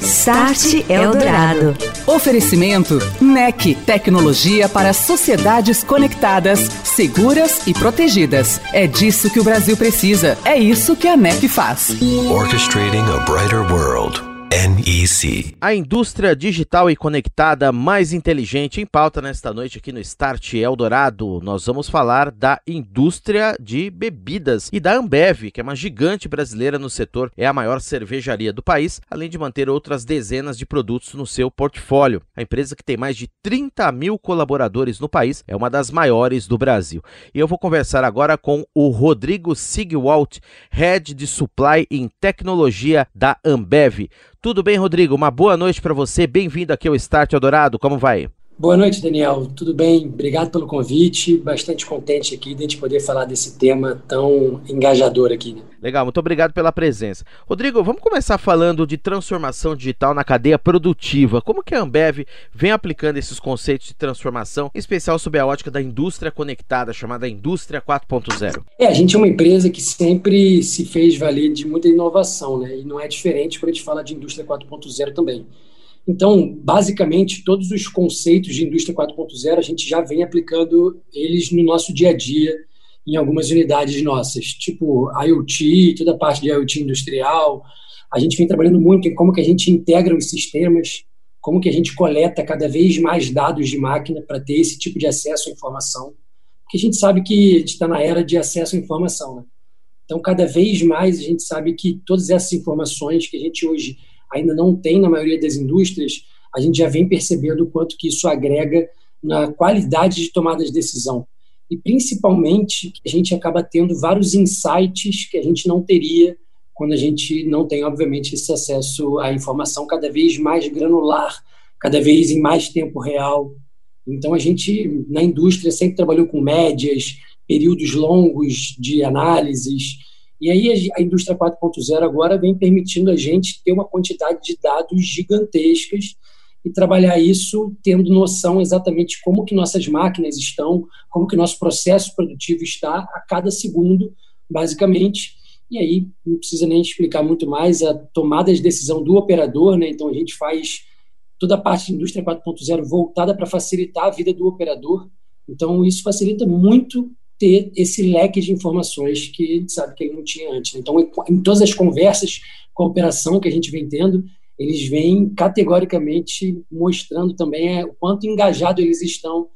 Start Eldorado. Oferecimento NEC, tecnologia para sociedades conectadas, seguras e protegidas. É disso que o Brasil precisa. É isso que a NEC faz. Orchestrating a brighter world. NEC. A indústria digital e conectada mais inteligente em pauta nesta noite aqui no Start Eldorado. Nós vamos falar da indústria de bebidas e da Ambev, que é uma gigante brasileira no setor, é a maior cervejaria do país, além de manter outras dezenas de produtos no seu portfólio. A empresa que tem mais de 30 mil colaboradores no país é uma das maiores do Brasil. E eu vou conversar agora com o Rodrigo Sigwalt, Head de Supply em Tecnologia da Ambev. Tudo bem, Rodrigo? Uma boa noite para você. Bem-vindo aqui ao Start Eldorado. Como vai? Boa noite, Daniel. Tudo bem? Obrigado pelo convite. Bastante contente aqui de a gente poder falar desse tema tão engajador aqui. Né? Legal, muito obrigado pela presença. Rodrigo, vamos começar falando de transformação digital na cadeia produtiva. Como que a Ambev vem aplicando esses conceitos de transformação, em especial sob a ótica da indústria conectada, chamada Indústria 4.0? É, a gente é uma empresa que sempre se fez valer de muita inovação, né? E não é diferente quando a gente fala de Indústria 4.0 também. Então, basicamente, todos os conceitos de indústria 4.0 a gente já vem aplicando eles no nosso dia a dia em algumas unidades nossas, tipo IoT, toda a parte de IoT industrial. A gente vem trabalhando muito em como que a gente integra os sistemas, como que a gente coleta cada vez mais dados de máquina para ter esse tipo de acesso à informação. Porque a gente sabe que a gente está na era de acesso à informação. Né? Então, cada vez mais a gente sabe que todas essas informações que a gente hoje ainda não tem na maioria das indústrias, a gente já vem percebendo o quanto que isso agrega na qualidade de tomada de decisão. E principalmente, a gente acaba tendo vários insights que a gente não teria quando a gente não tem, obviamente, esse acesso à informação cada vez mais granular, cada vez em mais tempo real. Então, a gente, na indústria, sempre trabalhou com médias, períodos longos de análises, e aí a indústria 4.0 agora vem permitindo a gente ter uma quantidade de dados gigantescas e trabalhar isso tendo noção exatamente como que nossas máquinas estão, como que nosso processo produtivo está a cada segundo, basicamente. E aí não precisa nem explicar muito mais a tomada de decisão do operador, né? Então a gente faz toda a parte da indústria 4.0 voltada para facilitar a vida do operador. Então isso facilita muito ter esse leque de informações que sabe que ele não tinha antes. Então, em todas as conversas com a operação que a gente vem tendo, eles vêm categoricamente mostrando também é, o quanto engajado eles estão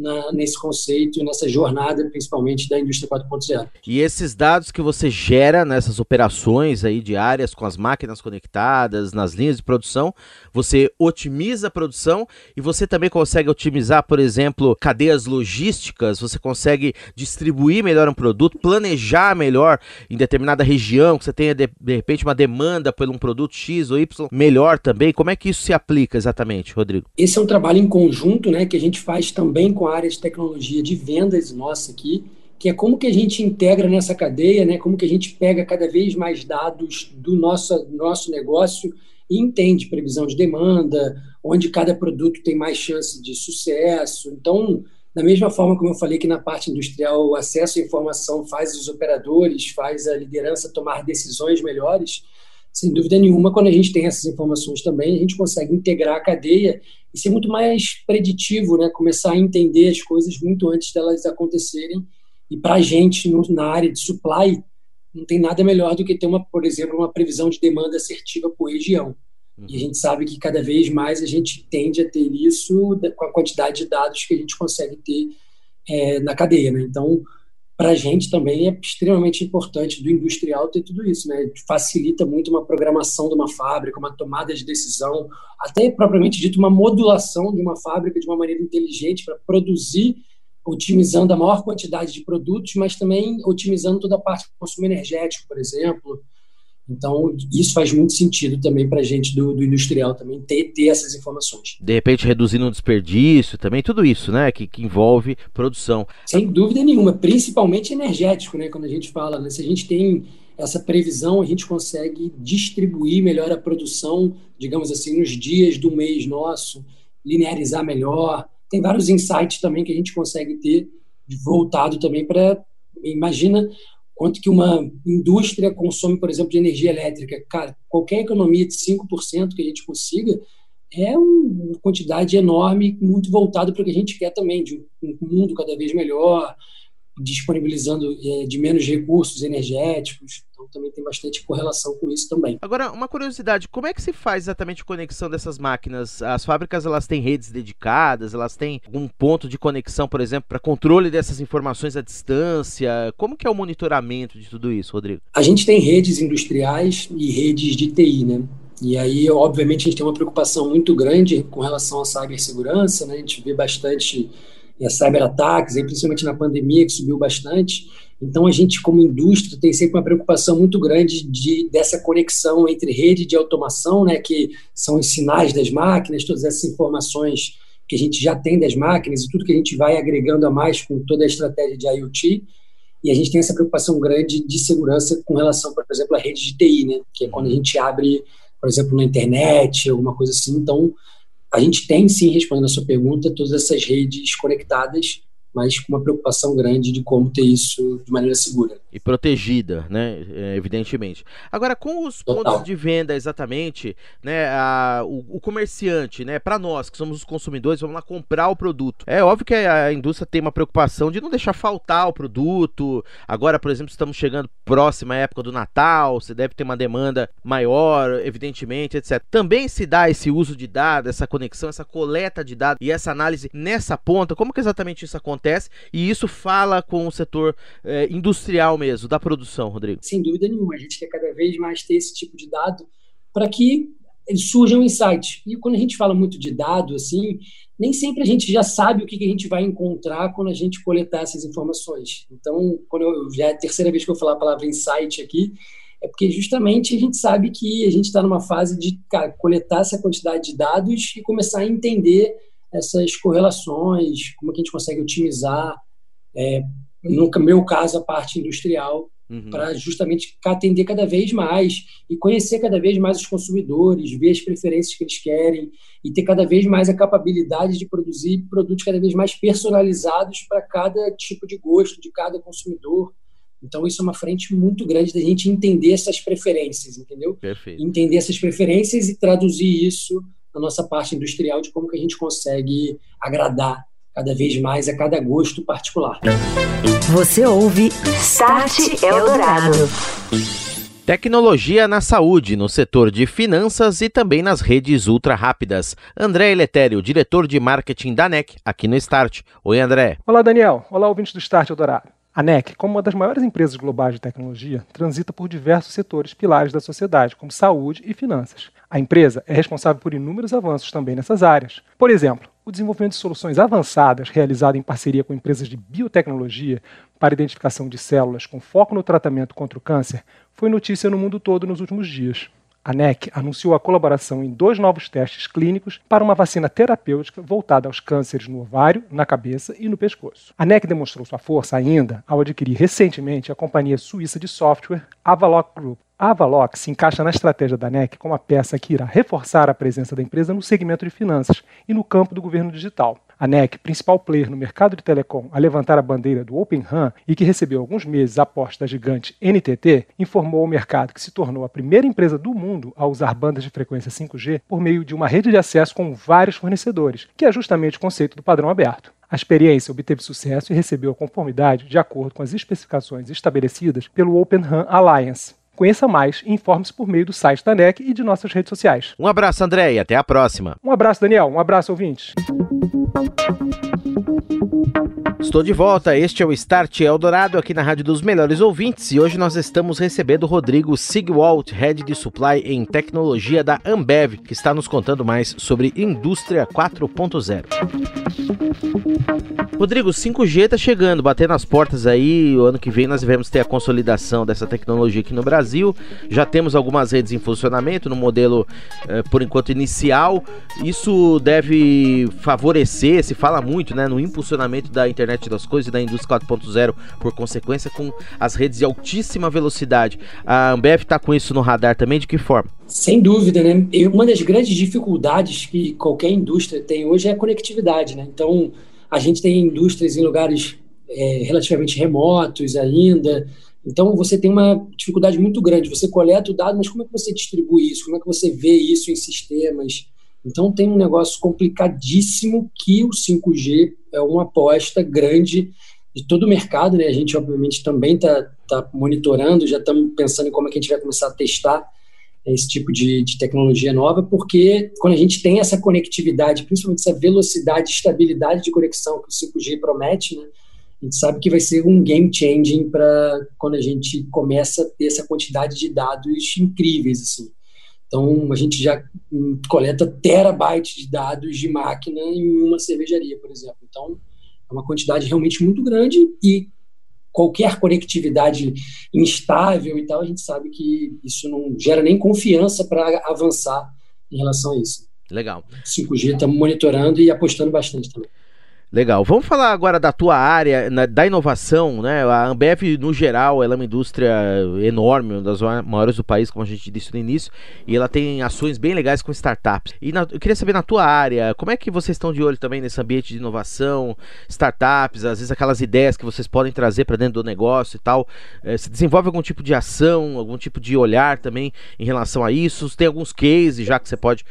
na, nesse conceito, nessa jornada, principalmente da indústria 4.0. E esses dados que você gera nessas operações aí diárias com as máquinas conectadas, nas linhas de produção, você otimiza a produção e você também consegue otimizar, por exemplo, cadeias logísticas, você consegue distribuir melhor um produto, planejar melhor em determinada região, que você tenha de, de repente uma demanda por um produto X ou Y melhor também. Como é que isso se aplica exatamente, Rodrigo? Esse é um trabalho em conjunto, né, que a gente faz também com área de tecnologia de vendas nossa aqui, que é como que a gente integra nessa cadeia, né? Como que a gente pega cada vez mais dados do nosso nosso negócio e entende previsão de demanda, onde cada produto tem mais chance de sucesso. Então, da mesma forma como eu falei que na parte industrial o acesso à informação faz os operadores, faz a liderança tomar decisões melhores, sem dúvida nenhuma, quando a gente tem essas informações também, a gente consegue integrar a cadeia e ser muito mais preditivo, né? começar a entender as coisas muito antes delas acontecerem. E para a gente, na área de supply, não tem nada melhor do que ter, uma, por exemplo, uma previsão de demanda assertiva por região. Uhum. E a gente sabe que cada vez mais a gente tende a ter isso com a quantidade de dados que a gente consegue ter é, na cadeia. Né? Então, para a gente também é extremamente importante do industrial ter tudo isso, né? Facilita muito uma programação de uma fábrica, uma tomada de decisão, até propriamente dito uma modulação de uma fábrica de uma maneira inteligente para produzir, otimizando a maior quantidade de produtos, mas também otimizando toda a parte do consumo energético, por exemplo. Então, isso faz muito sentido também para a gente do, do, industrial também ter, ter essas informações. De repente, reduzindo o desperdício também, tudo isso, né? Que, que envolve produção. Sem dúvida nenhuma, principalmente energético, né? Quando a gente fala, né? Se a gente tem essa previsão, a gente consegue distribuir melhor a produção, digamos assim, nos dias do mês nosso, linearizar melhor. Tem vários insights também que a gente consegue ter voltado também para. Imagina quanto que uma indústria consome, por exemplo, de energia elétrica. Cara, qualquer economia de 5% que a gente consiga é uma quantidade enorme, muito voltado para o que a gente quer também, de um mundo cada vez melhor, disponibilizando é, de menos recursos energéticos. Então também tem bastante correlação com isso também. Agora, uma curiosidade, como é que se faz exatamente a conexão dessas máquinas? As fábricas elas têm redes dedicadas, elas têm algum ponto de conexão, por exemplo, para controle dessas informações à distância? Como que é o monitoramento de tudo isso, Rodrigo? A gente tem redes industriais e redes de TI, né? E aí, obviamente, a gente tem uma preocupação muito grande com relação à cibersegurança, né? A gente vê bastante é, cyberataques, principalmente na pandemia, que subiu bastante. Então, a gente, como indústria, tem sempre uma preocupação muito grande de, dessa conexão entre rede de automação, né, que são os sinais das máquinas, todas essas informações que a gente já tem das máquinas e tudo que a gente vai agregando a mais com toda a estratégia de IoT. E a gente tem essa preocupação grande de segurança com relação, por exemplo, à rede de TI, né, que é quando a gente abre, por exemplo, na internet, alguma coisa assim. Então, a gente tem sim, respondendo a sua pergunta, todas essas redes conectadas mas com uma preocupação grande de como ter isso de maneira segura. E protegida, né? É, evidentemente. Agora, com os Total. pontos de venda exatamente, né? A, o, o, comerciante, né? Para nós que somos os consumidores, vamos lá comprar o produto. É óbvio que a indústria tem uma preocupação de não deixar faltar o produto. Agora, por exemplo, estamos chegando próxima à época do Natal, você deve ter uma demanda maior, evidentemente, etc. Também se dá esse uso de dados, essa conexão, essa coleta de dados e essa análise nessa ponta. Como que exatamente isso acontece? Acontece e isso fala com o setor é, industrial mesmo, da produção, Rodrigo? Sem dúvida nenhuma. A gente quer cada vez mais ter esse tipo de dado para que surjam insights. E quando a gente fala muito de dado, assim, nem sempre a gente já sabe o que a gente vai encontrar quando a gente coletar essas informações. Então, quando eu, já é a terceira vez que eu falar a palavra insight aqui, é porque justamente a gente sabe que a gente está numa fase de cara, coletar essa quantidade de dados e começar a entender essas correlações, como que a gente consegue otimizar, é, no meu caso, a parte industrial, uhum. para justamente atender cada vez mais e conhecer cada vez mais os consumidores, ver as preferências que eles querem e ter cada vez mais a capacidade de produzir produtos cada vez mais personalizados para cada tipo de gosto de cada consumidor. Então, isso é uma frente muito grande da gente entender essas preferências, entendeu? Perfeito. Entender essas preferências e traduzir isso na nossa parte industrial de como que a gente consegue agradar cada vez mais a cada gosto particular. Você ouve Start Eldorado. Tecnologia na saúde, no setor de finanças e também nas redes ultra rápidas. André Eletério, diretor de marketing da NEC, aqui no Start. Oi, André. Olá, Daniel. Olá, ouvintes do Start Eldorado. A NEC, como uma das maiores empresas globais de tecnologia, transita por diversos setores pilares da sociedade, como saúde e finanças. A empresa é responsável por inúmeros avanços também nessas áreas. Por exemplo, o desenvolvimento de soluções avançadas realizado em parceria com empresas de biotecnologia para identificação de células com foco no tratamento contra o câncer foi notícia no mundo todo nos últimos dias. A NEC anunciou a colaboração em dois novos testes clínicos para uma vacina terapêutica voltada aos cânceres no ovário, na cabeça e no pescoço. A NEC demonstrou sua força ainda ao adquirir recentemente a companhia suíça de software Avaloq Group, a Avaloq se encaixa na estratégia da NEC como a peça que irá reforçar a presença da empresa no segmento de finanças e no campo do governo digital. A NEC, principal player no mercado de telecom a levantar a bandeira do Open RAN e que recebeu alguns meses após da gigante NTT, informou ao mercado que se tornou a primeira empresa do mundo a usar bandas de frequência 5G por meio de uma rede de acesso com vários fornecedores, que é justamente o conceito do padrão aberto. A experiência obteve sucesso e recebeu a conformidade de acordo com as especificações estabelecidas pelo Open RAN Alliance, Conheça mais e informe-se por meio do site da NEC e de nossas redes sociais. Um abraço, André, e até a próxima. Um abraço, Daniel. Um abraço, ouvintes. Estou de volta, este é o Start Eldorado aqui na Rádio dos Melhores Ouvintes e hoje nós estamos recebendo o Rodrigo Sigwalt, Head de Supply em Tecnologia da Ambev, que está nos contando mais sobre Indústria 4.0. Rodrigo, 5G está chegando, batendo as portas aí, o ano que vem nós devemos ter a consolidação dessa tecnologia aqui no Brasil, já temos algumas redes em funcionamento no modelo, eh, por enquanto, inicial, isso deve favorecer, se fala muito, né, no impulsionamento da internet internet das coisas e da indústria 4.0, por consequência, com as redes de altíssima velocidade. A Ambev está com isso no radar também, de que forma? Sem dúvida, né? E uma das grandes dificuldades que qualquer indústria tem hoje é a conectividade, né? Então, a gente tem indústrias em lugares é, relativamente remotos ainda, Então, você tem uma dificuldade muito grande. Você coleta o dado, mas como é que você distribui isso? Como é que você vê isso em sistemas? Então, tem um negócio complicadíssimo que o 5G é uma aposta grande de todo o mercado. Né? A gente, obviamente, também está tá monitorando, já estamos pensando em como é que a gente vai começar a testar esse tipo de, de, tecnologia nova, porque quando a gente tem essa conectividade, principalmente essa velocidade estabilidade de conexão que o 5G promete, né, a gente sabe que vai ser um game changing para quando a gente começa a ter essa quantidade de dados incríveis assim. Então a gente já coleta terabytes de dados de máquina em uma cervejaria, por exemplo. Então é uma quantidade realmente muito grande e qualquer conectividade instável e tal, a gente sabe que isso não gera nem confiança para avançar em relação a isso. Legal. 5G estamos monitorando e apostando bastante também. Legal. Vamos falar agora da tua área, na, da inovação, né? A Ambev, no geral, ela é uma indústria enorme, uma das maiores do país, como a gente disse no início, e ela tem ações bem legais com startups. E na, eu queria saber na tua área, como é que vocês estão de olho também nesse ambiente de inovação, startups, às vezes aquelas ideias que vocês podem trazer para dentro do negócio e tal. É, se desenvolve algum tipo de ação, algum tipo de olhar também em relação a isso? Tem alguns cases já que você pode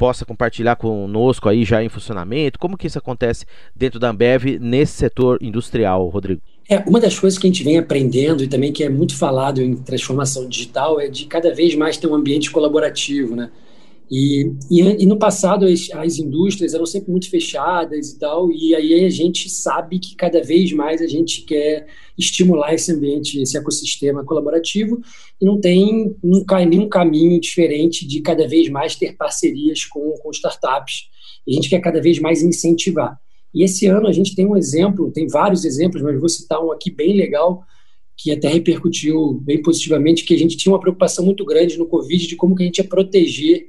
possa compartilhar conosco aí já em funcionamento? Como que isso acontece dentro da Ambev nesse setor industrial, Rodrigo? É, uma das coisas que a gente vem aprendendo e também que é muito falado em transformação digital é de cada vez mais ter um ambiente colaborativo, né? E, e, e, no passado as, as, indústrias eram sempre muito fechadas e tal, e aí a gente sabe que cada vez mais a gente quer estimular esse ambiente, esse ecossistema colaborativo, e não tem não cai nenhum caminho diferente de cada vez mais ter parcerias com, com startups. E a gente quer cada vez mais incentivar. E esse ano a gente tem um exemplo, tem vários exemplos, mas vou citar um aqui bem legal, que até repercutiu bem positivamente, que a gente tinha uma preocupação muito grande no Covid de como que a gente ia proteger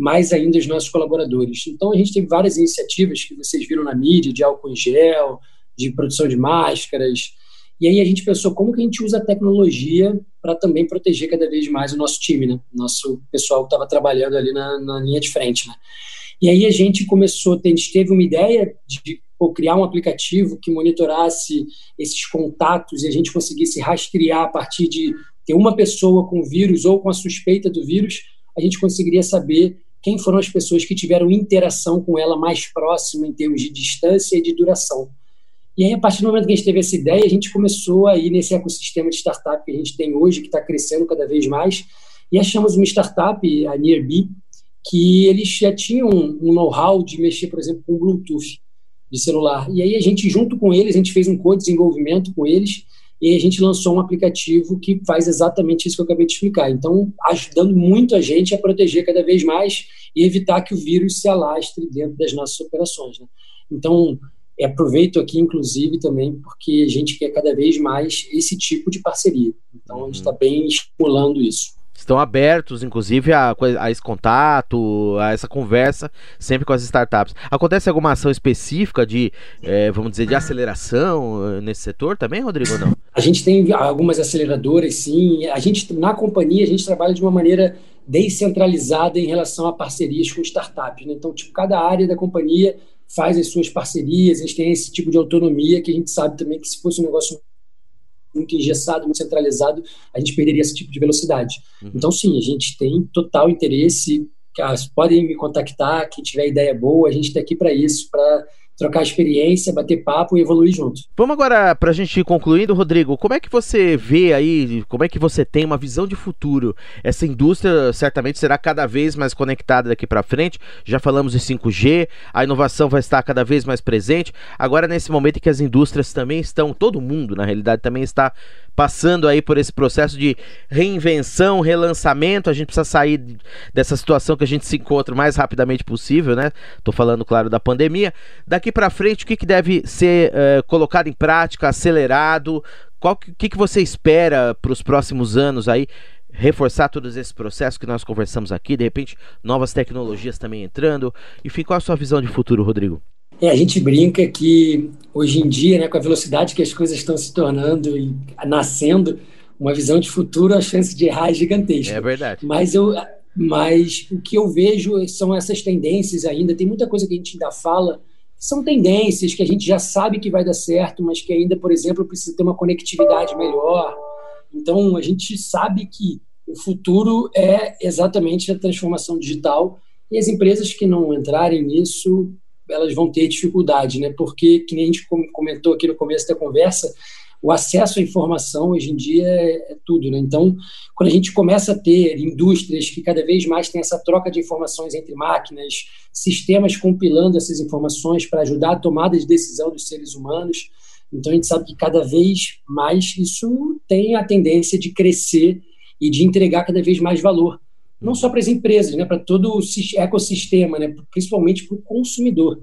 mais ainda os nossos colaboradores. Então, a gente tem várias iniciativas que vocês viram na mídia, de álcool em gel, de produção de máscaras. E aí a gente pensou como que a gente usa a tecnologia para também proteger cada vez mais o nosso time, né? Nosso pessoal que estava trabalhando ali na, na, linha de frente, né? E aí a gente começou, a gente teve uma ideia de pô, criar um aplicativo que monitorasse esses contatos e a gente conseguisse rastrear a partir de ter uma pessoa com vírus ou com a suspeita do vírus, a gente conseguiria saber quem foram as pessoas que tiveram interação com ela mais próxima em termos de distância e de duração. E aí, a partir do momento que a gente teve essa ideia, a gente começou a ir nesse ecossistema de startup que a gente tem hoje, que está crescendo cada vez mais, e achamos uma startup, a Nearby, que eles já tinham um know-how de mexer, por exemplo, com Bluetooth de celular. E aí a gente, junto com eles, a gente fez um co-desenvolvimento com eles, e a gente lançou um aplicativo que faz exatamente isso que eu acabei de explicar. Então, ajudando muito a gente a proteger cada vez mais e evitar que o vírus se alastre dentro das nossas operações. Né? Então, aproveito aqui, inclusive, também porque a gente quer cada vez mais esse tipo de parceria. Então, a gente está uhum. bem estimulando isso estão abertos, inclusive, a, a esse contato, a essa conversa, sempre com as startups. Acontece alguma ação específica de, é, vamos dizer, de aceleração eh, nesse setor também, Rodrigo, não? A gente tem algumas aceleradoras, sim. A gente, na companhia, a gente trabalha de uma maneira descentralizada em relação a parcerias com startups. Né? Então, tipo, cada área da companhia faz as suas parcerias, gente tem esse tipo de autonomia que a gente sabe também que se fosse um negócio muito engessado, muito centralizado, a gente perderia esse tipo de velocidade. Uhum. Então, sim, a gente tem total interesse. podem me contactar, quem tiver ideia boa, a gente está aqui para isso, para trocar experiência, bater papo e evoluir junto. Vamos agora, para a gente ir concluindo, Rodrigo, como é que você vê aí, como é que você tem uma visão de futuro? Essa indústria certamente será cada vez mais conectada daqui para frente, já falamos de 5G, a inovação vai estar cada vez mais presente, agora nesse momento em que as indústrias também estão, todo mundo na realidade também está passando aí por esse processo de reinvenção, relançamento. A gente precisa sair dessa situação que a gente se encontra o mais rapidamente possível, né? Tô falando, claro, da pandemia. Daqui para frente, o que, que deve ser uh, colocado em prática, acelerado? Qual que, que você espera para os próximos anos aí? reforçar todos esses processos que nós conversamos aqui, de repente novas tecnologias também entrando. Enfim, qual a sua visão de futuro, Rodrigo? É, a gente brinca que hoje em dia, né, com a velocidade que as coisas estão se tornando e nascendo, uma visão de futuro, a chance de errar é gigantesca. É verdade. Mas, eu, mas o que eu vejo são essas tendências ainda. Tem muita coisa que a gente ainda fala, são tendências que a gente já sabe que vai dar certo, mas que ainda, por exemplo, precisa ter uma conectividade melhor. Então, a gente sabe que o futuro é exatamente a transformação digital e as empresas que não entrarem nisso, elas vão ter dificuldade, né? Porque, que nem a gente comentou aqui no começo da conversa, o acesso à informação hoje em dia é, é, tudo, né? Então, quando a gente começa a ter indústrias que cada vez mais têm essa troca de informações entre máquinas, sistemas compilando essas informações para ajudar a tomada de decisão dos seres humanos, então a gente sabe que cada vez mais isso tem a tendência de crescer e de entregar cada vez mais valor, não só para as empresas, né? Para todo o ecossistema, né? Principalmente para o consumidor.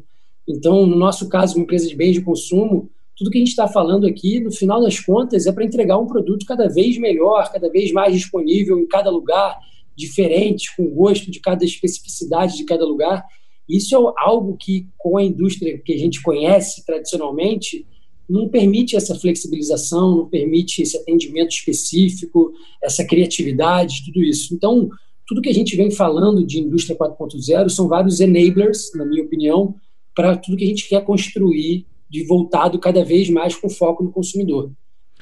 Então, no nosso caso, uma empresa de bens de consumo tudo que a gente está falando aqui, no final das contas, é para entregar um produto cada vez melhor, cada vez mais disponível em cada lugar, diferente, com gosto de cada especificidade de cada lugar. Isso é algo que, com a indústria que a gente conhece tradicionalmente, não permite essa flexibilização, não permite esse atendimento específico, essa criatividade, tudo isso. Então, tudo que a gente vem falando de indústria 4.0 são vários enablers, na minha opinião, para tudo que a gente quer construir de voltado cada vez mais com foco no consumidor.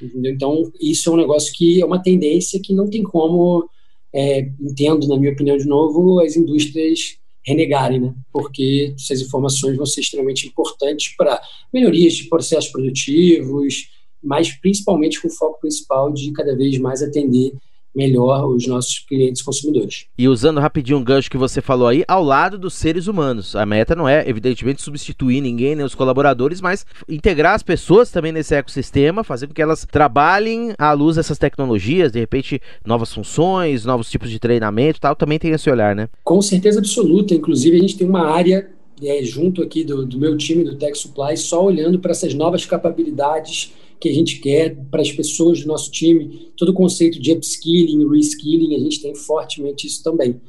Entendeu? Então, isso é um negócio que é uma tendência que não tem como, é, entendo, na minha opinião, de novo, as indústrias renegarem, né? porque essas informações vão ser extremamente importantes para melhorias de processos produtivos, mas principalmente com o foco principal de cada vez mais atender melhor os nossos clientes consumidores. E usando rapidinho um gancho que você falou aí, ao lado dos seres humanos. A meta não é, evidentemente, substituir ninguém, nem os colaboradores, mas integrar as pessoas também nesse ecossistema, fazer com que elas trabalhem à luz dessas tecnologias, de repente, novas funções, novos tipos de treinamento tal, também tem esse olhar, né? Com certeza absoluta. Inclusive, a gente tem uma área é, junto aqui do, do meu time do Tech Supply, só olhando para essas novas capacidades que a gente quer para as pessoas do nosso time, todo o conceito de upskilling, reskilling, a gente tem fortemente isso também.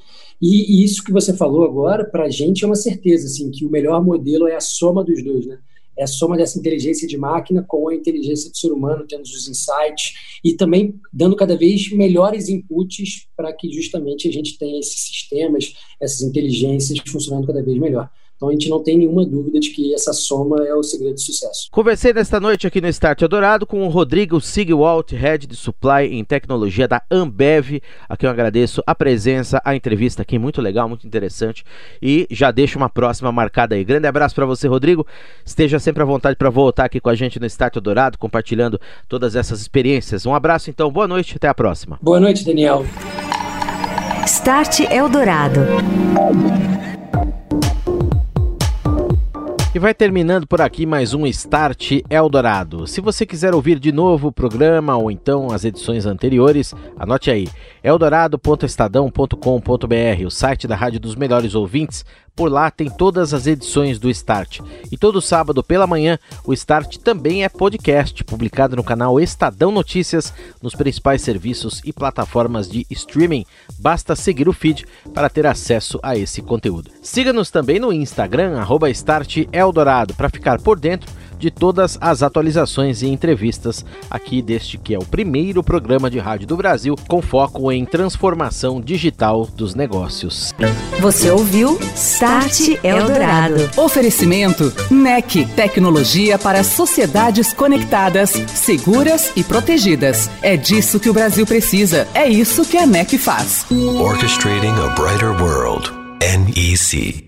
E, e isso que você falou agora, para a gente é uma certeza, assim, que o melhor modelo é a soma dos dois, né? É a soma dessa inteligência de máquina com a inteligência do ser humano, tendo os insights e também dando cada vez melhores inputs para que justamente a gente tenha esses sistemas, essas inteligências funcionando cada vez melhor. Então a gente não tem nenhuma dúvida de que essa soma é o segredo de sucesso. Conversei nesta noite aqui no Start Adorado com o Rodrigo Sigwalt, Head de Supply em Tecnologia da Ambev. Aqui eu agradeço a presença, a entrevista aqui, muito legal, muito interessante. E já deixo uma próxima marcada aí. Grande abraço para você, Rodrigo. Esteja sempre à vontade para voltar aqui com a gente no Start Adorado, compartilhando todas essas experiências. Um abraço então, boa noite, até a próxima. Boa noite, Daniel. Start Eldorado. E vai terminando por aqui mais um Start Eldorado. Se você quiser ouvir de novo o programa ou então as edições anteriores, anote aí: eldorado.estadão.com.br, o site da Rádio dos Melhores Ouvintes. Por lá tem todas as edições do Start. E todo sábado pela manhã, o Start também é podcast, publicado no canal Estadão Notícias, nos principais serviços e plataformas de streaming. Basta seguir o feed para ter acesso a esse conteúdo. Siga-nos também no Instagram, arroba Start Eldorado, para ficar por dentro de todas as atualizações e entrevistas aqui deste que é o primeiro programa de rádio do Brasil com foco em transformação digital dos negócios. Você ouviu Start Eldorado. Oferecimento NEC, tecnologia para sociedades conectadas, seguras e protegidas. É disso que o Brasil precisa. É isso que a NEC faz. Orchestrating a brighter world. NEC.